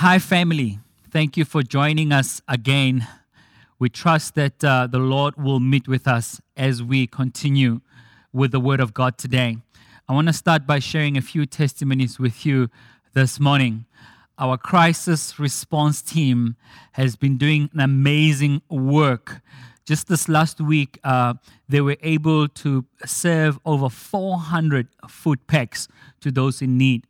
Hi, family. Thank you for joining us again. We trust that uh, the Lord will meet with us as we continue with the Word of God today. I want to start by sharing a few testimonies with you this morning. Our crisis response team has been doing an amazing work. Just this last week, uh, they were able to serve over 400 food packs to those in need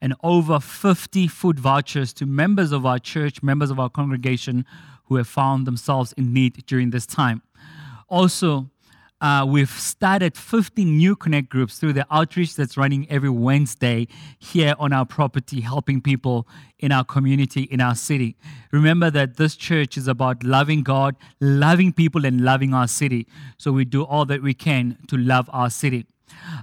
and over 50 food vouchers to members of our church, members of our congregation who have found themselves in need during this time. Also, uh, we've started 15 new connect groups through the outreach that's running every Wednesday here on our property, helping people in our community, in our city. Remember that this church is about loving God, loving people, and loving our city. So we do all that we can to love our city.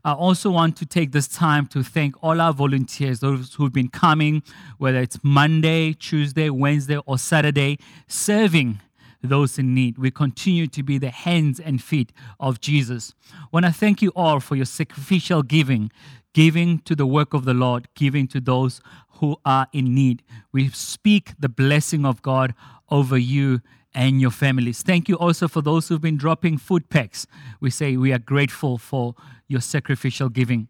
I also want to take this time to thank all our volunteers, those who've been coming, whether it's Monday, Tuesday, Wednesday, or Saturday, serving those in need. We continue to be the hands and feet of Jesus. I want to thank you all for your sacrificial giving, giving to the work of the Lord, giving to those who are in need. We speak the blessing of God over you and your families. Thank you also for those who've been dropping food packs. We say we are grateful for your sacrificial giving.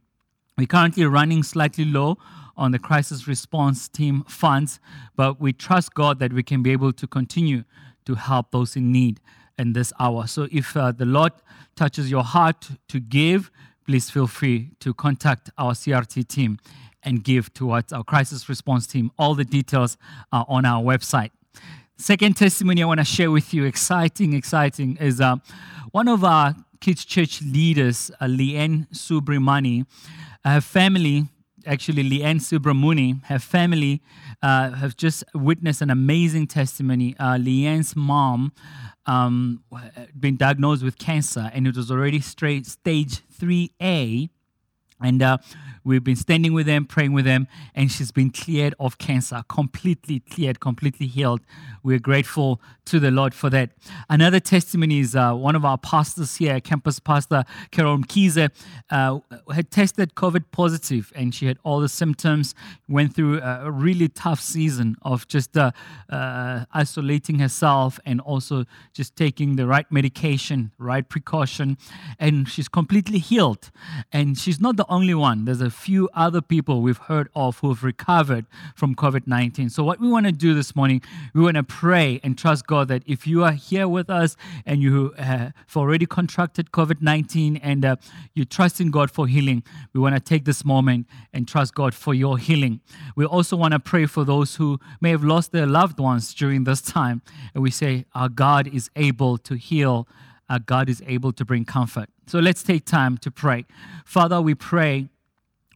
We're currently running slightly low on the crisis response team funds, but we trust God that we can be able to continue to help those in need in this hour. So if uh, the Lord touches your heart to give, please feel free to contact our CRT team and give towards our crisis response team. All the details are on our website. Second testimony I want to share with you, exciting, exciting, is uh, one of our kids' church leaders, uh, Leanne Subramani. Her family, actually, Leanne Subramuni, her family uh, have just witnessed an amazing testimony. Uh, Leanne's mom um, been diagnosed with cancer, and it was already straight stage 3A. And uh, We've been standing with them, praying with them, and she's been cleared of cancer, completely cleared, completely healed. We're grateful to the Lord for that. Another testimony is uh, one of our pastors here, campus pastor Carol Mkhize, uh, had tested COVID positive, and she had all the symptoms. Went through a really tough season of just uh, uh, isolating herself and also just taking the right medication, right precaution, and she's completely healed. And she's not the only one. There's a few other people we've heard of who have recovered from COVID 19. So, what we want to do this morning, we want to pray and trust God that if you are here with us and you uh, have already contracted COVID 19 and uh, you trust in God for healing, we want to take this moment and trust God for your healing. We also want to pray for those who may have lost their loved ones during this time. And we say, Our God is able to heal, our God is able to bring comfort. So let's take time to pray. Father, we pray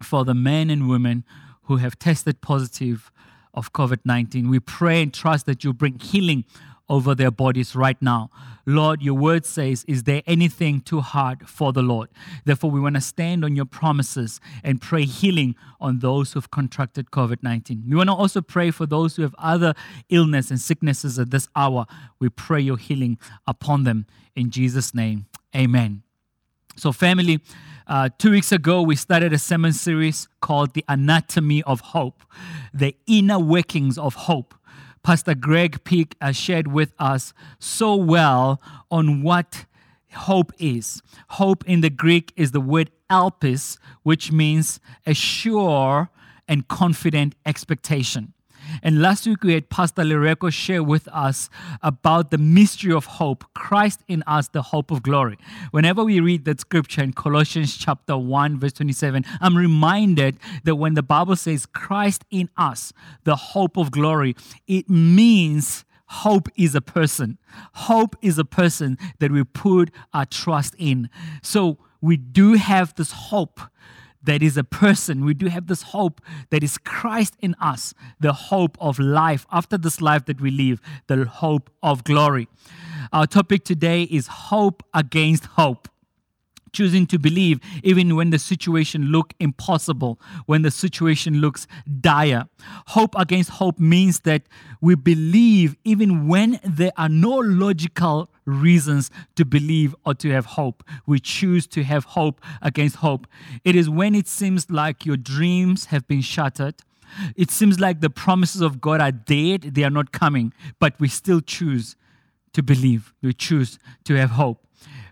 for the men and women who have tested positive of COVID 19. We pray and trust that you bring healing over their bodies right now. Lord, your word says, Is there anything too hard for the Lord? Therefore, we want to stand on your promises and pray healing on those who've contracted COVID 19. We want to also pray for those who have other illness and sicknesses at this hour. We pray your healing upon them. In Jesus' name, amen. So, family, uh, two weeks ago, we started a sermon series called The Anatomy of Hope, the inner workings of hope. Pastor Greg Peak shared with us so well on what hope is. Hope in the Greek is the word elpis, which means a sure and confident expectation. And last week we had Pastor Lireko share with us about the mystery of hope, Christ in us, the hope of glory. Whenever we read that scripture in Colossians chapter 1, verse 27, I'm reminded that when the Bible says Christ in us, the hope of glory, it means hope is a person. Hope is a person that we put our trust in. So we do have this hope that is a person. We do have this hope that is Christ in us, the hope of life after this life that we live, the hope of glory. Our topic today is hope against hope choosing to believe even when the situation look impossible when the situation looks dire hope against hope means that we believe even when there are no logical reasons to believe or to have hope. We choose to have hope against hope. It is when it seems like your dreams have been shattered. It seems like the promises of God are dead, they are not coming, but we still choose to believe. We choose to have hope.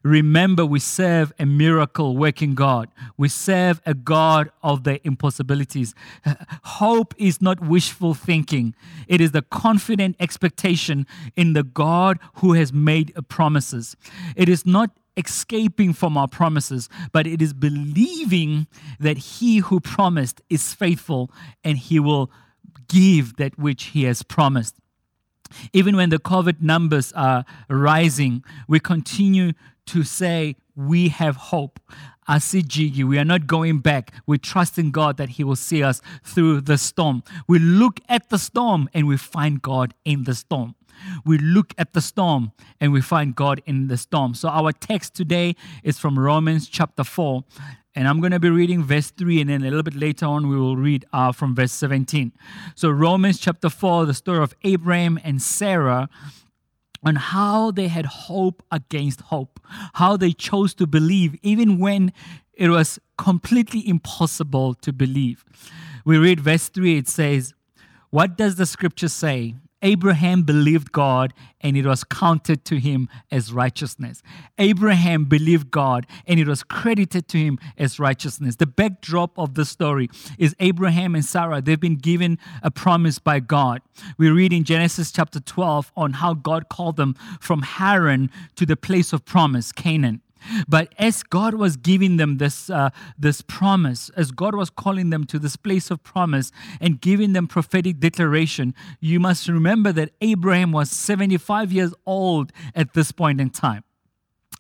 Remember, we serve a miracle working God. We serve a God of the impossibilities. Hope is not wishful thinking, it is the confident expectation in the God who has made promises. It is not escaping from our promises, but it is believing that He who promised is faithful and He will give that which He has promised. Even when the COVID numbers are rising, we continue to say we have hope. Asijiki, we are not going back. We trust in God that He will see us through the storm. We look at the storm and we find God in the storm. We look at the storm and we find God in the storm. So, our text today is from Romans chapter 4. And I'm going to be reading verse 3, and then a little bit later on, we will read uh, from verse 17. So, Romans chapter 4, the story of Abraham and Sarah on how they had hope against hope, how they chose to believe even when it was completely impossible to believe. We read verse 3, it says, What does the scripture say? Abraham believed God and it was counted to him as righteousness. Abraham believed God and it was credited to him as righteousness. The backdrop of the story is Abraham and Sarah. They've been given a promise by God. We read in Genesis chapter 12 on how God called them from Haran to the place of promise, Canaan. But as God was giving them this, uh, this promise, as God was calling them to this place of promise and giving them prophetic declaration, you must remember that Abraham was 75 years old at this point in time.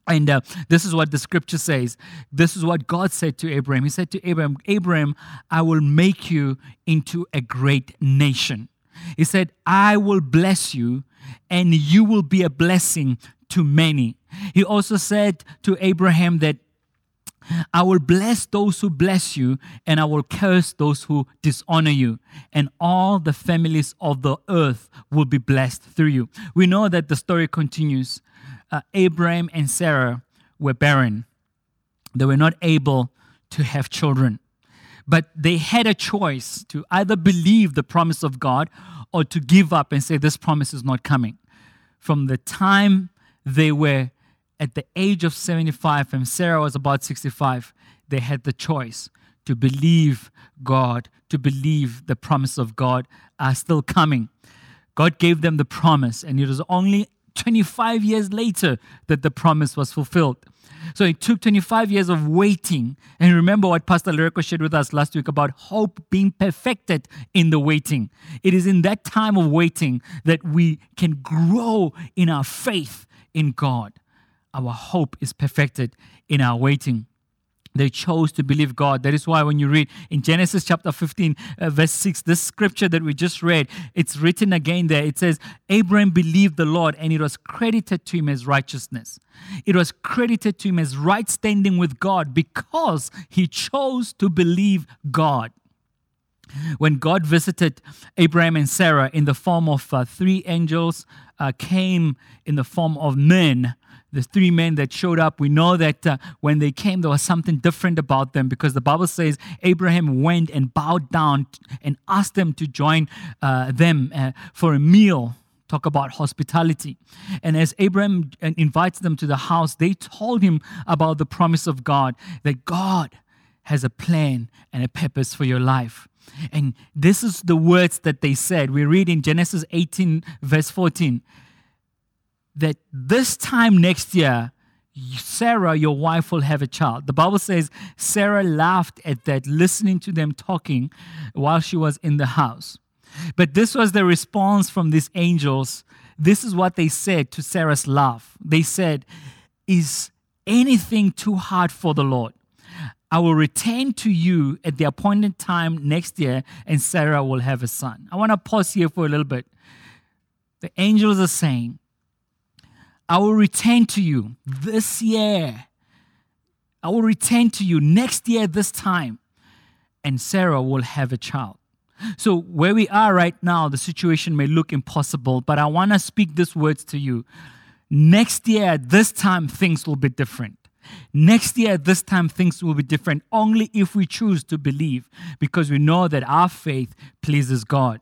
And uh, this is what the scripture says. This is what God said to Abraham. He said to Abraham, Abraham, I will make you into a great nation. He said, I will bless you, and you will be a blessing to many. He also said to Abraham that I will bless those who bless you, and I will curse those who dishonor you, and all the families of the earth will be blessed through you. We know that the story continues. Uh, Abraham and Sarah were barren, they were not able to have children, but they had a choice to either believe the promise of God or to give up and say, This promise is not coming. From the time they were at the age of 75 and Sarah was about 65, they had the choice to believe God, to believe the promise of God are still coming. God gave them the promise, and it was only 25 years later that the promise was fulfilled. So it took 25 years of waiting. And remember what Pastor Lireko shared with us last week about hope being perfected in the waiting. It is in that time of waiting that we can grow in our faith in God. Our hope is perfected in our waiting. They chose to believe God. That is why when you read in Genesis chapter 15, uh, verse 6, this scripture that we just read, it's written again there. It says, Abraham believed the Lord and it was credited to him as righteousness. It was credited to him as right standing with God because he chose to believe God. When God visited Abraham and Sarah in the form of uh, three angels, uh, came in the form of men. The three men that showed up, we know that uh, when they came, there was something different about them because the Bible says Abraham went and bowed down and asked them to join uh, them uh, for a meal talk about hospitality. And as Abraham uh, invites them to the house, they told him about the promise of God that God has a plan and a purpose for your life. And this is the words that they said. We read in Genesis 18, verse 14, that this time next year, Sarah, your wife, will have a child. The Bible says Sarah laughed at that, listening to them talking while she was in the house. But this was the response from these angels. This is what they said to Sarah's laugh. They said, Is anything too hard for the Lord? I will return to you at the appointed time next year, and Sarah will have a son. I want to pause here for a little bit. The angels are saying, I will return to you this year. I will return to you next year, this time, and Sarah will have a child. So, where we are right now, the situation may look impossible, but I want to speak these words to you. Next year, this time, things will be different. Next year, at this time, things will be different only if we choose to believe because we know that our faith pleases God.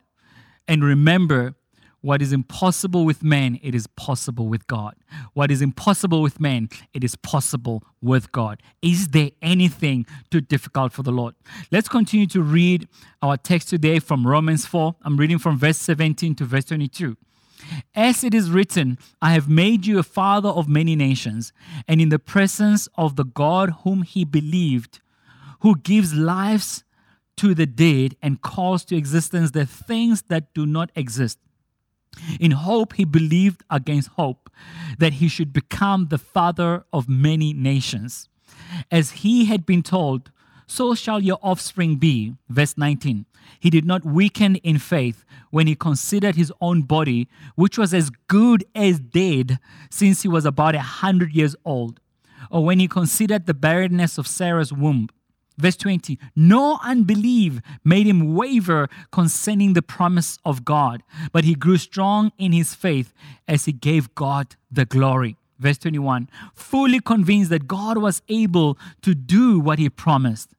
And remember, what is impossible with man, it is possible with God. What is impossible with man, it is possible with God. Is there anything too difficult for the Lord? Let's continue to read our text today from Romans 4. I'm reading from verse 17 to verse 22. As it is written, I have made you a father of many nations, and in the presence of the God whom he believed, who gives lives to the dead and calls to existence the things that do not exist in hope, he believed against hope that he should become the father of many nations. As he had been told, so shall your offspring be. Verse 19. He did not weaken in faith when he considered his own body, which was as good as dead since he was about a hundred years old, or when he considered the barrenness of Sarah's womb. Verse 20 No unbelief made him waver concerning the promise of God, but he grew strong in his faith as he gave God the glory. Verse 21 Fully convinced that God was able to do what he promised.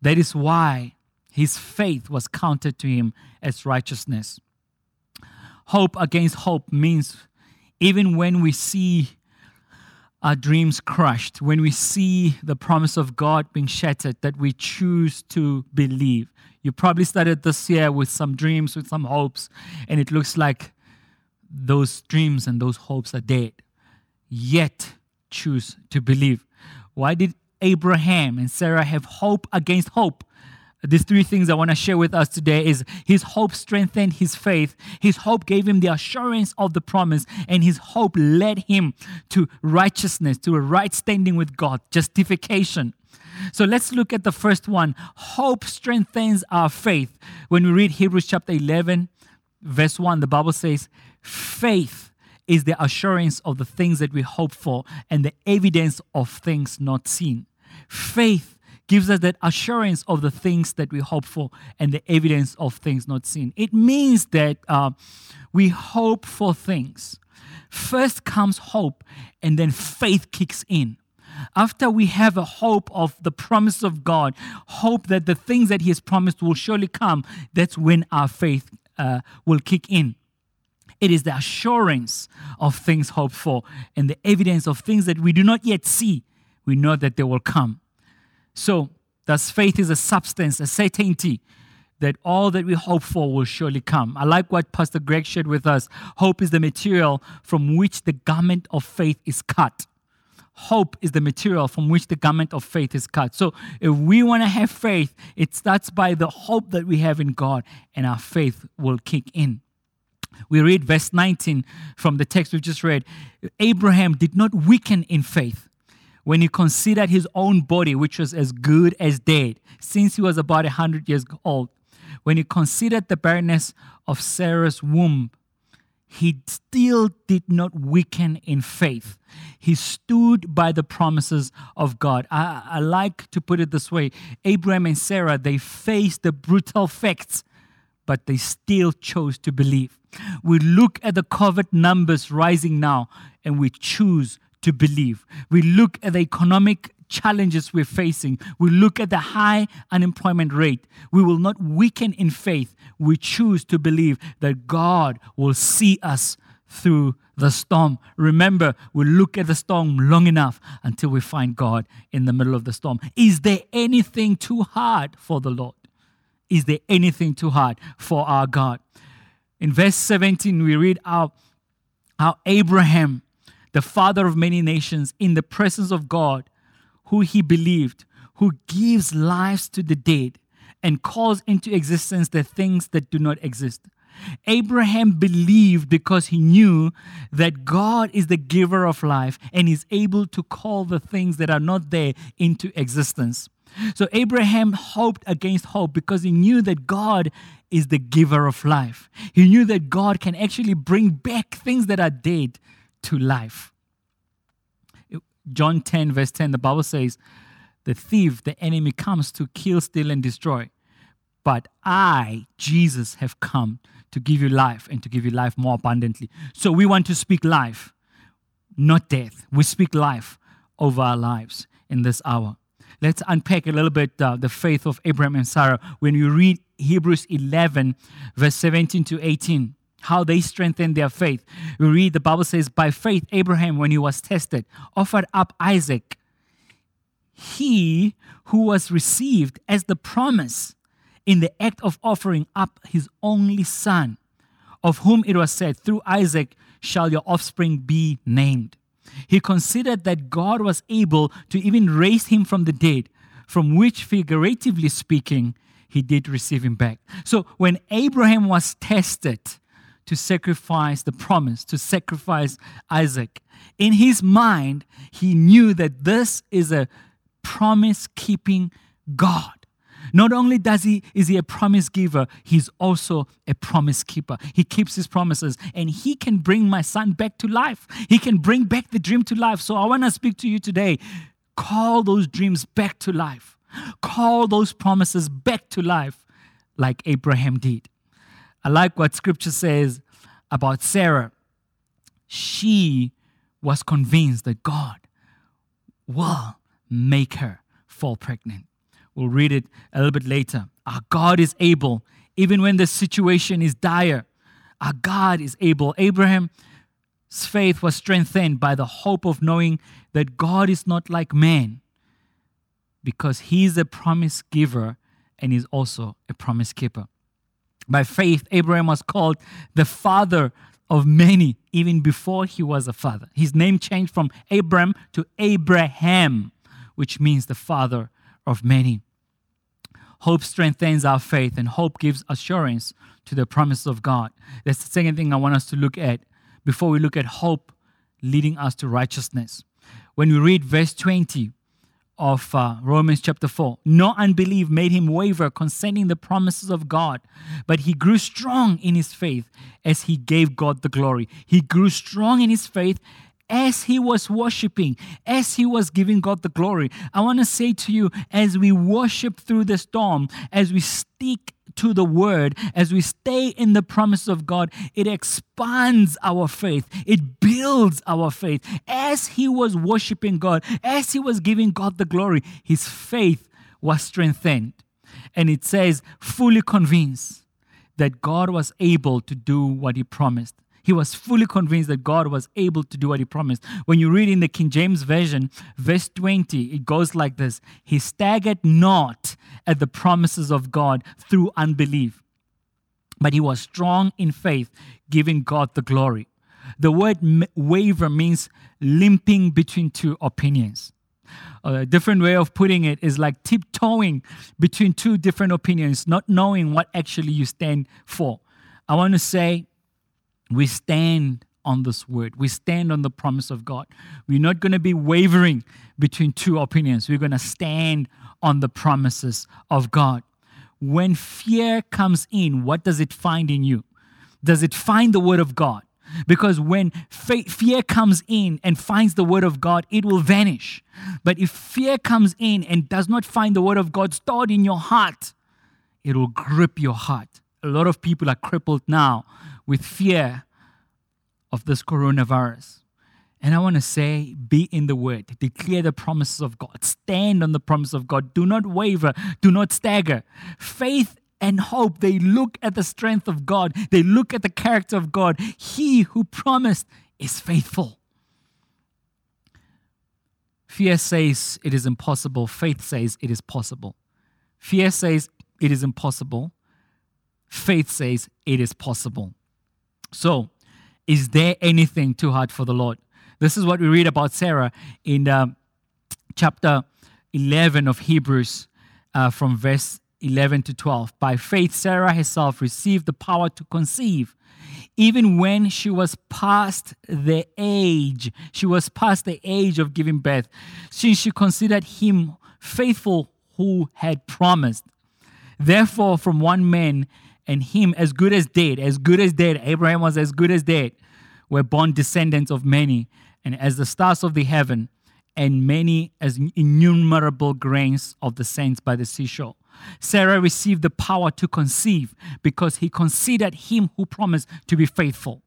That is why his faith was counted to him as righteousness. Hope against hope means even when we see our dreams crushed, when we see the promise of God being shattered, that we choose to believe. You probably started this year with some dreams, with some hopes, and it looks like those dreams and those hopes are dead. Yet choose to believe. Why did Abraham and Sarah have hope against hope? these three things I want to share with us today is his hope strengthened his faith. His hope gave him the assurance of the promise, and his hope led him to righteousness, to a right standing with God, justification. So let's look at the first one. Hope strengthens our faith. When we read Hebrews chapter 11, verse 1, the Bible says, faith is the assurance of the things that we hope for and the evidence of things not seen. Faith gives us that assurance of the things that we hope for and the evidence of things not seen. It means that uh, we hope for things. First comes hope, and then faith kicks in. After we have a hope of the promise of God, hope that the things that He has promised will surely come, that's when our faith uh, will kick in. It is the assurance of things hoped for and the evidence of things that we do not yet see. We know that they will come. So, thus, faith is a substance, a certainty that all that we hope for will surely come. I like what Pastor Greg shared with us. Hope is the material from which the garment of faith is cut. Hope is the material from which the garment of faith is cut. So, if we want to have faith, it starts by the hope that we have in God, and our faith will kick in. We read verse 19 from the text we just read Abraham did not weaken in faith when he considered his own body, which was as good as dead, since he was about a hundred years old, when he considered the barrenness of Sarah's womb, he still did not weaken in faith. He stood by the promises of God. I, I, like to put it this way Abraham and Sarah, they faced the brutal facts, but they still chose to believe. We look at the COVID numbers rising now and we choose to believe. We look at the economic challenges we're facing. We look at the high unemployment rate. We will not weaken in faith. We choose to believe that God will see us through the storm. Remember, we look at the storm long enough until we find God in the middle of the storm. Is there anything too hard for the Lord? Is there anything too hard for our God? In verse 17, we read how, how Abraham the father of many nations, in the presence of God, who he believed, who gives lives to the dead and calls into existence the things that do not exist. Abraham believed because he knew that God is the giver of life and is able to call the things that are not there into existence. So Abraham hoped against hope because he knew that God is the giver of life. He knew that God can actually bring back things that are dead to life. John 10, verse 10, the Bible says, The thief, the enemy, comes to kill, steal, and destroy. But I, Jesus, have come to give you life and to give you life more abundantly. So we want to speak life, not death. We speak life over our lives in this hour. Let's unpack a little bit uh, the faith of Abraham and Sarah when you read Hebrews 11, verse 17 to 18 how they strengthened their faith. We read the Bible says, By faith, Abraham, when he was tested, offered up Isaac, he who was received as the promise in the act of offering up his only son, of whom it was said, Through Isaac shall your offspring be named. He considered that God was able to even raise him from the dead, from which, figuratively speaking, he did receive him back. So when Abraham was tested, to sacrifice the promise, to sacrifice Isaac. In his mind, he knew that this is a promise keeping God. Not only does he is he a promise giver, he's also a promise keeper. He keeps his promises and he can bring my son back to life. He can bring back the dream to life. So I want to speak to you today. Call those dreams back to life. Call those promises back to life like Abraham did. I like what scripture says about Sarah. She was convinced that God will make her fall pregnant. We'll read it a little bit later. Our God is able, even when the situation is dire. Our God is able. Abraham's faith was strengthened by the hope of knowing that God is not like man because he's a promise giver and he's also a promise keeper. By faith, Abraham was called the father of many even before he was a father. His name changed from Abram to Abraham, which means the father of many. Hope strengthens our faith, and hope gives assurance to the promise of God. That's the second thing I want us to look at before we look at hope leading us to righteousness. When we read verse 20, of uh, Romans chapter 4. No unbelief made him waver concerning the promises of God, but he grew strong in his faith as he gave God the glory. He grew strong in his faith as he was worshiping, as he was giving God the glory. I want to say to you, as we worship through the storm, as we stick to the word, as we stay in the promise of God, it expands our faith. It builds our faith. As he was worshiping God, as he was giving God the glory, his faith was strengthened. And it says, fully convinced that God was able to do what he promised. He was fully convinced that God was able to do what he promised. When you read in the King James Version, verse 20, it goes like this He staggered not at the promises of God through unbelief, but he was strong in faith, giving God the glory. The word waver means limping between two opinions. A different way of putting it is like tiptoeing between two different opinions, not knowing what actually you stand for. I want to say we stand on this word. We stand on the promise of God. We're not going to be wavering between two opinions. We're going to stand on the promises of God. When fear comes in, what does it find in you? Does it find the word of God? Because when fear comes in and finds the word of God, it will vanish. But if fear comes in and does not find the word of God stored in your heart, it will grip your heart. A lot of people are crippled now with fear of this coronavirus. And I want to say, be in the word, declare the promises of God, stand on the promise of God, do not waver, do not stagger. Faith and hope, they look at the strength of God, they look at the character of God. He who promised is faithful. Fear says it is impossible, faith says it is possible. Fear says it is impossible, faith says it is possible. So, is there anything too hard for the Lord? This is what we read about Sarah in uh, chapter 11 of Hebrews, uh, from verse 11 to 12. By faith, Sarah herself received the power to conceive. Even when she was past the age, she was past the age of giving birth, since she considered him faithful who had promised. Therefore, from one man, and him as good as dead, as good as dead. Abraham was as good as dead. Were born descendants of many, and as the stars of the heaven, and many as innumerable grains of the saints by the seashore. Sarah received the power to conceive because he considered him who promised to be faithful.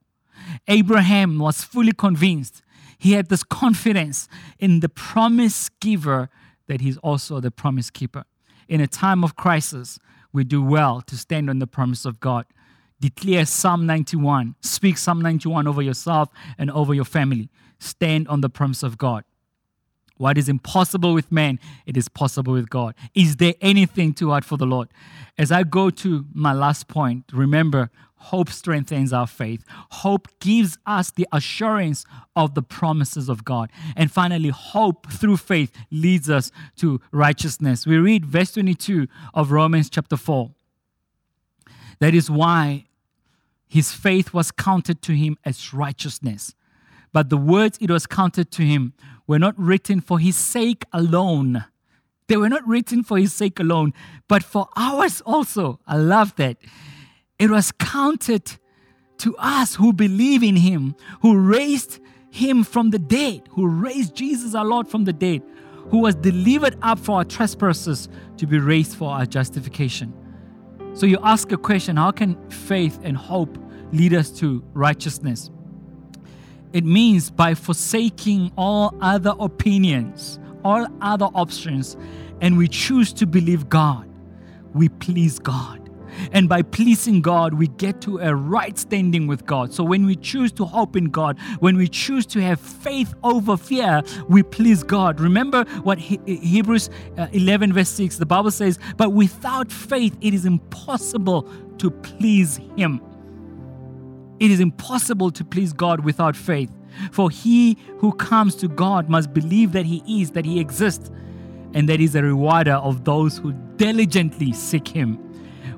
Abraham was fully convinced He had this confidence in the promise giver that he's also the promise keeper. In a time of crisis, we do well to stand on the promise of God. Declare Psalm 91. Speak Psalm 91 over yourself and over your family. Stand on the promise of God. What is impossible with man, it is possible with God. Is there anything too hard for the Lord? As I go to my last point, remember, hope strengthens our faith. Hope gives us the assurance of the promises of God. And finally, hope through faith leads us to righteousness. We read verse 22 of Romans chapter 4. That is why his faith was counted to him as righteousness. But the words it was counted to him were not written for his sake alone. They were not written for his sake alone, but for ours also. I love that. It was counted to us who believe in him, who raised him from the dead, who raised Jesus our Lord from the dead, who was delivered up for our trespasses to be raised for our justification. So you ask a question how can faith and hope lead us to righteousness? It means by forsaking all other opinions, all other options, and we choose to believe God, we please God. And by pleasing God, we get to a right standing with God. So when we choose to hope in God, when we choose to have faith over fear, we please God. Remember what Hebrews uh, 11, verse 6, the Bible says, But without faith, it is impossible to please Him. It is impossible to please God without faith. For he who comes to God must believe that He is, that He exists, and that He is a rewarder of those who diligently seek Him.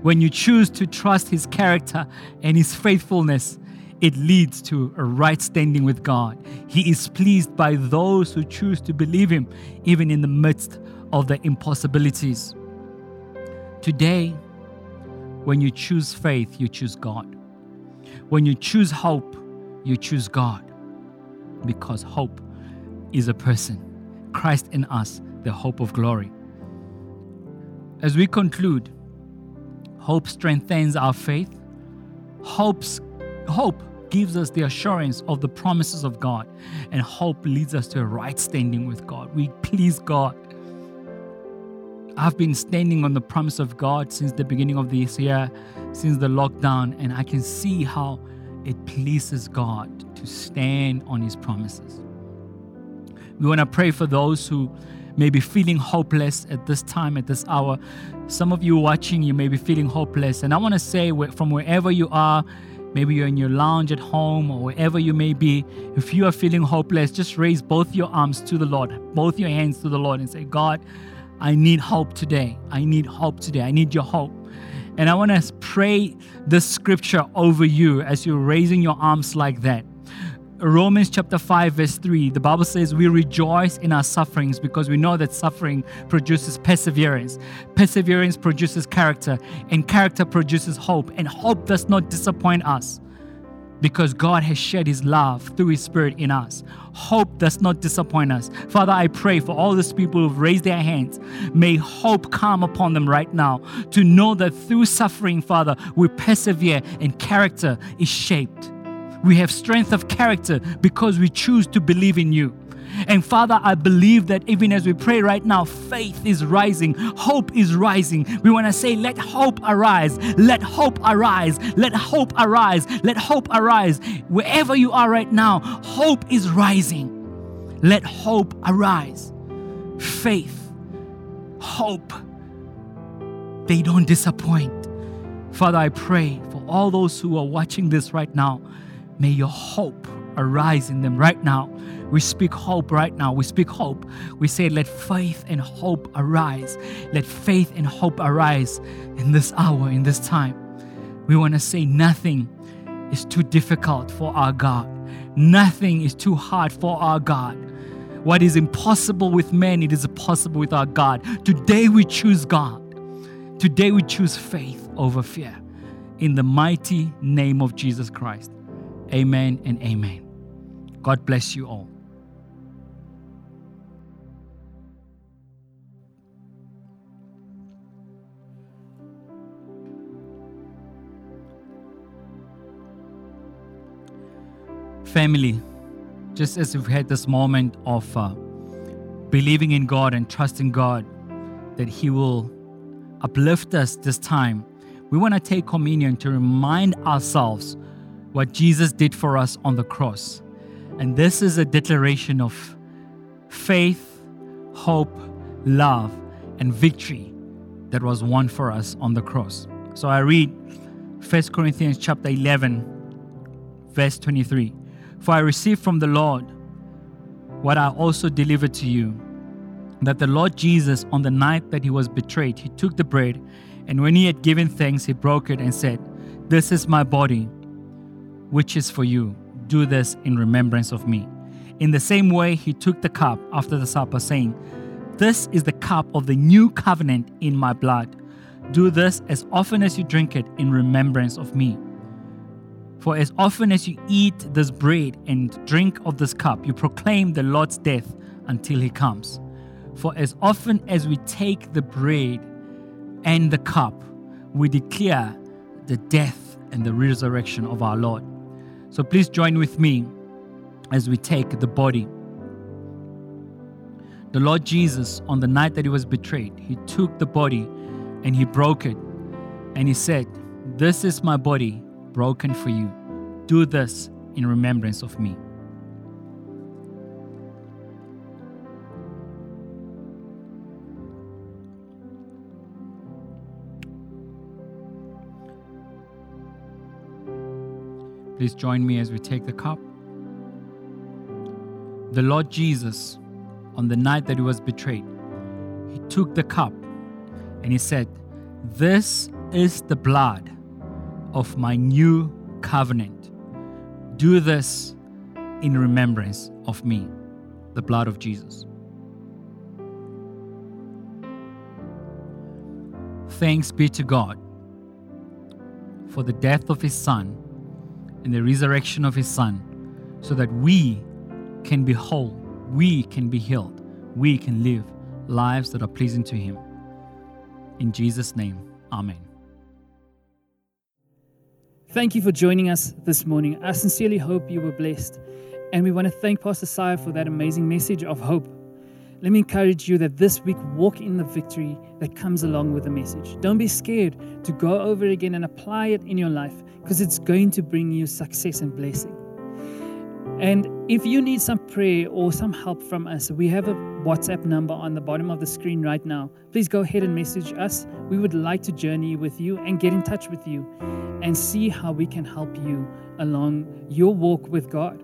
When you choose to trust His character and His faithfulness, it leads to a right standing with God. He is pleased by those who choose to believe Him, even in the midst of the impossibilities. Today, when you choose faith, you choose God. When you choose hope, you choose God. Because hope is a person, Christ in us, the hope of glory. As we conclude, Hope strengthens our faith. Hope's, hope gives us the assurance of the promises of God, and hope leads us to a right standing with God. We please God. I've been standing on the promise of God since the beginning of this year, since the lockdown, and I can see how it pleases God to stand on His promises. We want to pray for those who may be feeling hopeless at this time, at this hour. Some of you watching, you may be feeling hopeless. And I want to say, from wherever you are, maybe you're in your lounge at home or wherever you may be, if you are feeling hopeless, just raise both your arms to the Lord, both your hands to the Lord, and say, God, I need hope today. I need hope today. I need your hope. And I want to pray this scripture over you as you're raising your arms like that. Romans chapter 5, verse 3, the Bible says, We rejoice in our sufferings because we know that suffering produces perseverance. Perseverance produces character, and character produces hope. And hope does not disappoint us because God has shed His love through His Spirit in us. Hope does not disappoint us. Father, I pray for all these people who've raised their hands. May hope come upon them right now to know that through suffering, Father, we persevere and character is shaped. We have strength of character because we choose to believe in you. And Father, I believe that even as we pray right now, faith is rising, hope is rising. We want to say, let hope arise, let hope arise, let hope arise, let hope arise. Wherever you are right now, hope is rising. Let hope arise. Faith, hope, they don't disappoint. Father, I pray for all those who are watching this right now May your hope arise in them right now. We speak hope right now. We speak hope. We say, let faith and hope arise. Let faith and hope arise in this hour, in this time. We want to say, nothing is too difficult for our God. Nothing is too hard for our God. What is impossible with men, it is possible with our God. Today we choose God. Today we choose faith over fear. In the mighty name of Jesus Christ. Amen and amen. God bless you all. Family, just as we've had this moment of uh, believing in God and trusting God that He will uplift us this time, we want to take communion to remind ourselves what Jesus did for us on the cross. And this is a declaration of faith, hope, love, and victory that was won for us on the cross. So I read 1 Corinthians chapter 11 verse 23. For I received from the Lord what I also delivered to you that the Lord Jesus, on the night that he was betrayed, he took the bread, and when he had given thanks, he broke it and said, This is my body, which is for you. Do this in remembrance of me. In the same way, he took the cup after the supper, saying, This is the cup of the new covenant in my blood. Do this as often as you drink it in remembrance of me. For as often as you eat this bread and drink of this cup, you proclaim the Lord's death until he comes. For as often as we take the bread and the cup, we declare the death and the resurrection of our Lord. So please join with me as we take the body. The Lord Jesus, on the night that he was betrayed, he took the body and he broke it. And he said, This is my body broken for you. Do this in remembrance of me. Please join me as we take the cup. The Lord Jesus, on the night that he was betrayed, he took the cup and he said, This is the blood of my new covenant. Do this in remembrance of me, the blood of Jesus. Thanks be to God for the death of his Son and the resurrection of his Son, so that we can be whole, we can be healed, we can live lives that are pleasing to him. In Jesus' name, Amen. Thank you for joining us this morning. I sincerely hope you were blessed. And we want to thank Pastor Sire for that amazing message of hope. Let me encourage you that this week walk in the victory that comes along with the message. Don't be scared to go over again and apply it in your life because it's going to bring you success and blessing. And if you need some prayer or some help from us, we have a WhatsApp number on the bottom of the screen right now. Please go ahead and message us. We would like to journey with you and get in touch with you and see how we can help you along your walk with God.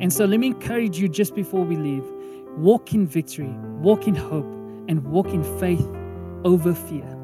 And so let me encourage you just before we leave walk in victory, walk in hope, and walk in faith over fear.